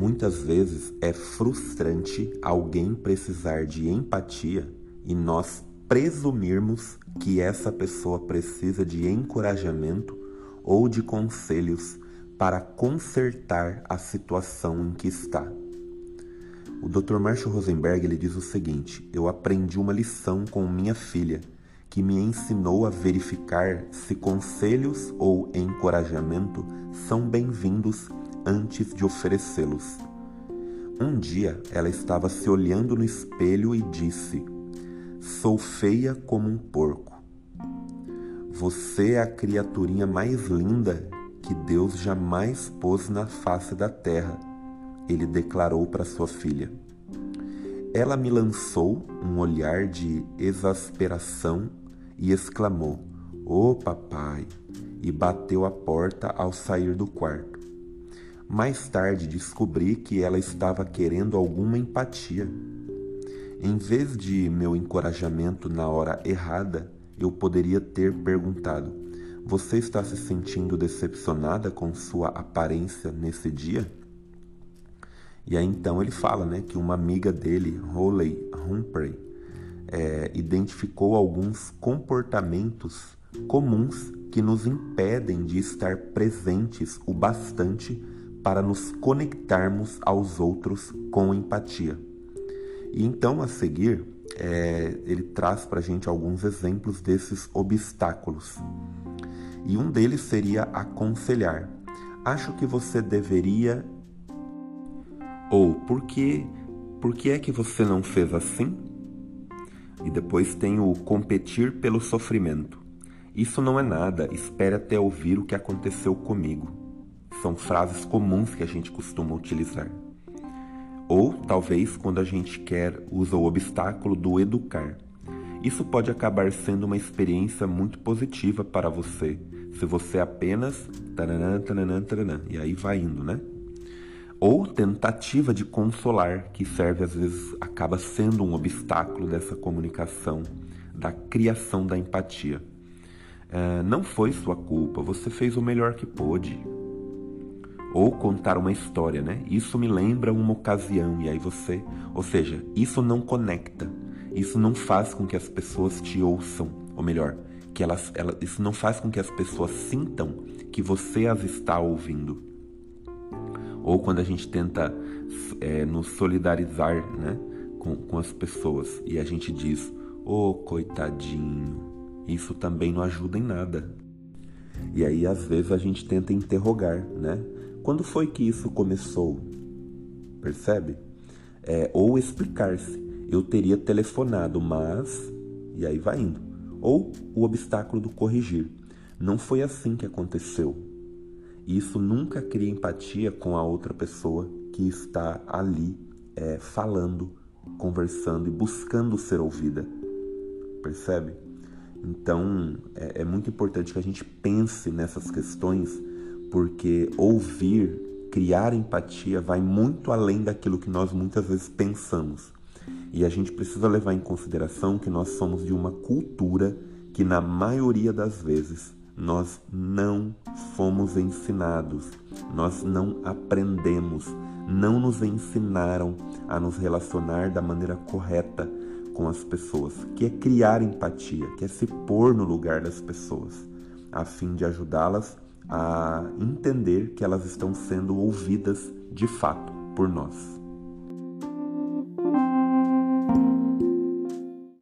Muitas vezes é frustrante alguém precisar de empatia e nós presumirmos que essa pessoa precisa de encorajamento ou de conselhos para consertar a situação em que está. O Dr. Marshall Rosenberg ele diz o seguinte: Eu aprendi uma lição com minha filha que me ensinou a verificar se conselhos ou encorajamento são bem-vindos antes de oferecê-los. Um dia ela estava se olhando no espelho e disse: Sou feia como um porco. Você é a criaturinha mais linda que Deus jamais pôs na face da terra, ele declarou para sua filha. Ela me lançou um olhar de exasperação e exclamou: Ô oh, papai! e bateu a porta ao sair do quarto. Mais tarde descobri que ela estava querendo alguma empatia. Em vez de meu encorajamento na hora errada, eu poderia ter perguntado: Você está se sentindo decepcionada com sua aparência nesse dia? E aí então ele fala né, que uma amiga dele, Holly Humphrey, é, identificou alguns comportamentos comuns que nos impedem de estar presentes o bastante para nos conectarmos aos outros com empatia. E então, a seguir, é, ele traz para a gente alguns exemplos desses obstáculos. E um deles seria aconselhar. Acho que você deveria. Ou por que, por que é que você não fez assim? E depois tem o competir pelo sofrimento. Isso não é nada, espere até ouvir o que aconteceu comigo. São frases comuns que a gente costuma utilizar. Ou talvez quando a gente quer usa o obstáculo do educar. Isso pode acabar sendo uma experiência muito positiva para você, se você apenas taranã, taranã, taranã, e aí vai indo, né? Ou tentativa de consolar, que serve às vezes acaba sendo um obstáculo dessa comunicação, da criação da empatia. É, não foi sua culpa, você fez o melhor que pôde ou contar uma história, né? Isso me lembra uma ocasião e aí você, ou seja, isso não conecta, isso não faz com que as pessoas te ouçam, ou melhor, que elas, elas isso não faz com que as pessoas sintam que você as está ouvindo. Ou quando a gente tenta é, nos solidarizar, né, com, com as pessoas e a gente diz, ô oh, coitadinho, isso também não ajuda em nada. E aí às vezes a gente tenta interrogar, né? Quando foi que isso começou? Percebe? É, ou explicar-se. Eu teria telefonado, mas. E aí vai indo. Ou o obstáculo do corrigir. Não foi assim que aconteceu. Isso nunca cria empatia com a outra pessoa que está ali é, falando, conversando e buscando ser ouvida. Percebe? Então é, é muito importante que a gente pense nessas questões porque ouvir, criar empatia vai muito além daquilo que nós muitas vezes pensamos. E a gente precisa levar em consideração que nós somos de uma cultura que, na maioria das vezes, nós não fomos ensinados, nós não aprendemos, não nos ensinaram a nos relacionar da maneira correta com as pessoas, que é criar empatia, que é se pôr no lugar das pessoas, a fim de ajudá-las a entender que elas estão sendo ouvidas de fato por nós.